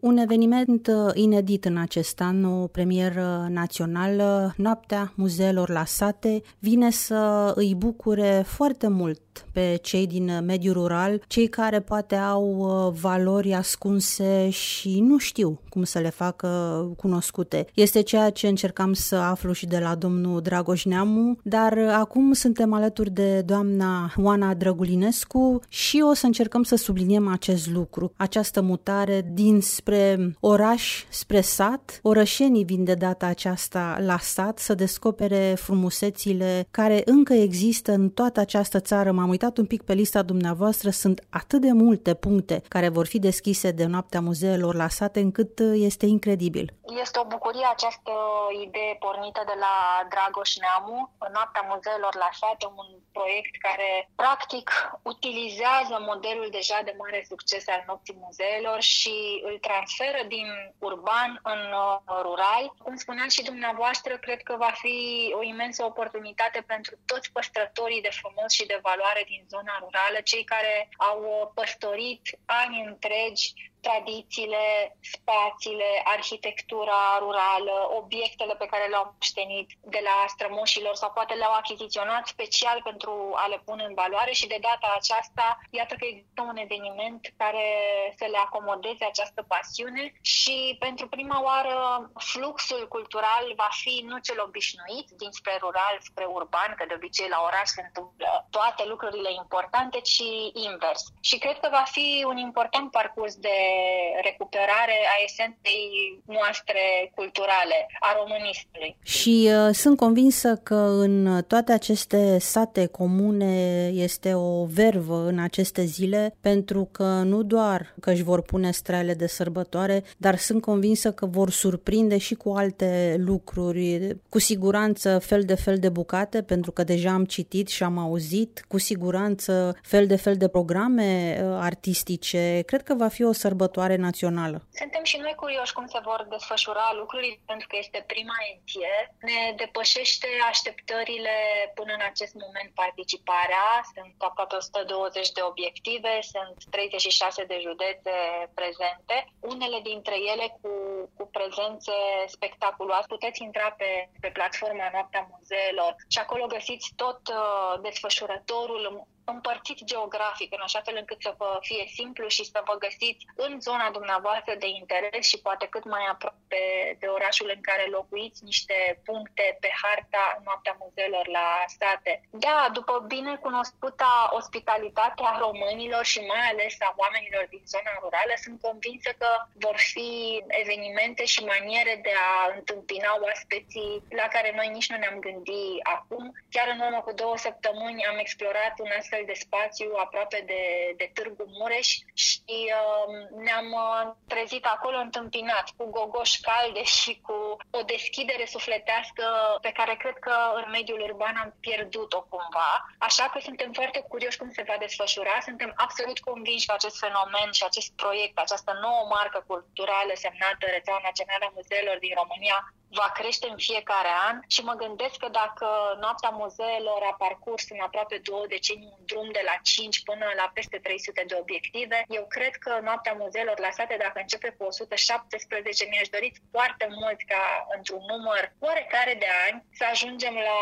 Un eveniment uh, inedit în acest an, o premieră națională, Noaptea Muzeelor la Sate, vine să îi bucure foarte mult pe cei din mediul rural, cei care poate au uh, valori ascunse și nu știu cum să le facă cunoscute. Este ceea ce încercam să aflu și de la domnul Dragoș Neamu, dar acum suntem alături de doamna Oana Drăgulinescu și o să încercăm să subliniem acest lucru, această mutare dinspre oraș spre sat. Orășenii vin de data aceasta la sat să descopere frumusețile care încă există în toată această țară. M-am uitat un pic pe lista dumneavoastră, sunt atât de multe puncte care vor fi deschise de noaptea muzeelor la sate încât este incredibil. Este o bucurie această idee pornită de la Dragoș Neamu, Noaptea Muzeelor la Sate, un proiect care practic utilizează modelul deja de mare succes al Nopții Muzeelor și îl transferă din urban în uh, rural. Cum spuneați și dumneavoastră, cred că va fi o imensă oportunitate pentru toți păstrătorii de frumos și de valoare din zona rurală, cei care au uh, păstorit ani întregi tradițiile, spațiile, arhitectura rurală, obiectele pe care le-au moștenit de la strămoșilor sau poate le-au achiziționat special pentru a le pune în valoare și de data aceasta, iată că există un eveniment care să le acomodeze această pasiune și pentru prima oară fluxul cultural va fi nu cel obișnuit dinspre rural spre urban, că de obicei la oraș se întâmplă toate lucrurile importante, ci invers. Și cred că va fi un important parcurs de recuperare a esenței noastre culturale, a românismului. Și uh, sunt convinsă că în toate aceste sate comune este o vervă în aceste zile, pentru că nu doar că își vor pune strele de sărbătoare, dar sunt convinsă că vor surprinde și cu alte lucruri, cu siguranță fel de fel de bucate, pentru că deja am citit și am auzit, cu siguranță fel de fel de programe uh, artistice. Cred că va fi o sărbătoare sărbătoare națională. Suntem și noi curioși cum se vor desfășura lucrurile, pentru că este prima ediție. Ne depășește așteptările până în acest moment participarea. Sunt aproape 120 de obiective, sunt 36 de județe prezente, unele dintre ele cu, cu prezențe spectaculoase. Puteți intra pe, pe platforma Noaptea Muzeelor și acolo găsiți tot uh, desfășurătorul împărțit geografic, în așa fel încât să vă fie simplu și să vă găsiți în zona dumneavoastră de interes și poate cât mai aproape de orașul în care locuiți, niște puncte pe harta Noaptea Muzeelor la state. Da, după bine cunoscuta ospitalitate a românilor și mai ales a oamenilor din zona rurală, sunt convinsă că vor fi evenimente și maniere de a întâmpina oaspeții la care noi nici nu ne-am gândit acum. Chiar în urmă cu două săptămâni am explorat un astfel astfel de spațiu aproape de, de Târgu Mureș și uh, ne-am uh, trezit acolo întâmpinat cu gogoși calde și cu o deschidere sufletească pe care cred că în mediul urban am pierdut-o cumva. Așa că suntem foarte curioși cum se va desfășura. Suntem absolut convinși că acest fenomen și acest proiect, această nouă marcă culturală semnată Rețeaua Națională a Muzeelor din România va crește în fiecare an și mă gândesc că dacă Noaptea Muzeelor a parcurs în aproape două decenii un drum de la 5 până la peste 300 de obiective, eu cred că Noaptea Muzeelor la sate, dacă începe cu 117, mi-aș dori foarte mult ca într-un număr oarecare de ani să ajungem la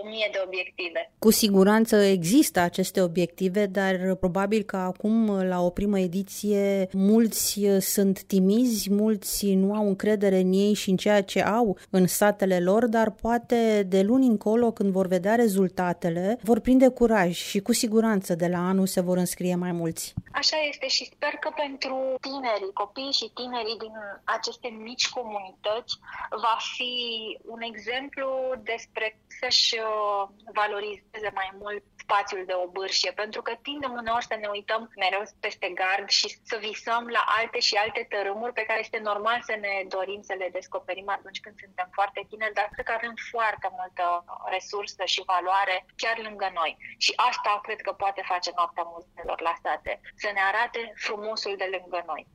1000 de obiective. Cu siguranță există aceste obiective, dar probabil că acum, la o primă ediție, mulți sunt timizi, mulți nu au încredere în ei și în ceea ce au în satele lor, dar poate de luni încolo, când vor vedea rezultatele, vor prinde curaj și cu siguranță de la anul se vor înscrie mai mulți. Așa este și sper că pentru tinerii, copiii și tinerii din aceste mici comunități va fi un exemplu despre să-și uh, valorizeze mai mult spațiul de obârșie, pentru că tindem uneori să ne uităm mereu peste gard și să visăm la alte și alte tărâmuri pe care este normal să ne dorim să le descoperim atunci când suntem foarte tineri, dar cred că avem foarte multă resursă și valoare chiar lângă noi. Și asta cred că poate face noaptea muzeelor la state, să ne arate frumosul de lângă noi.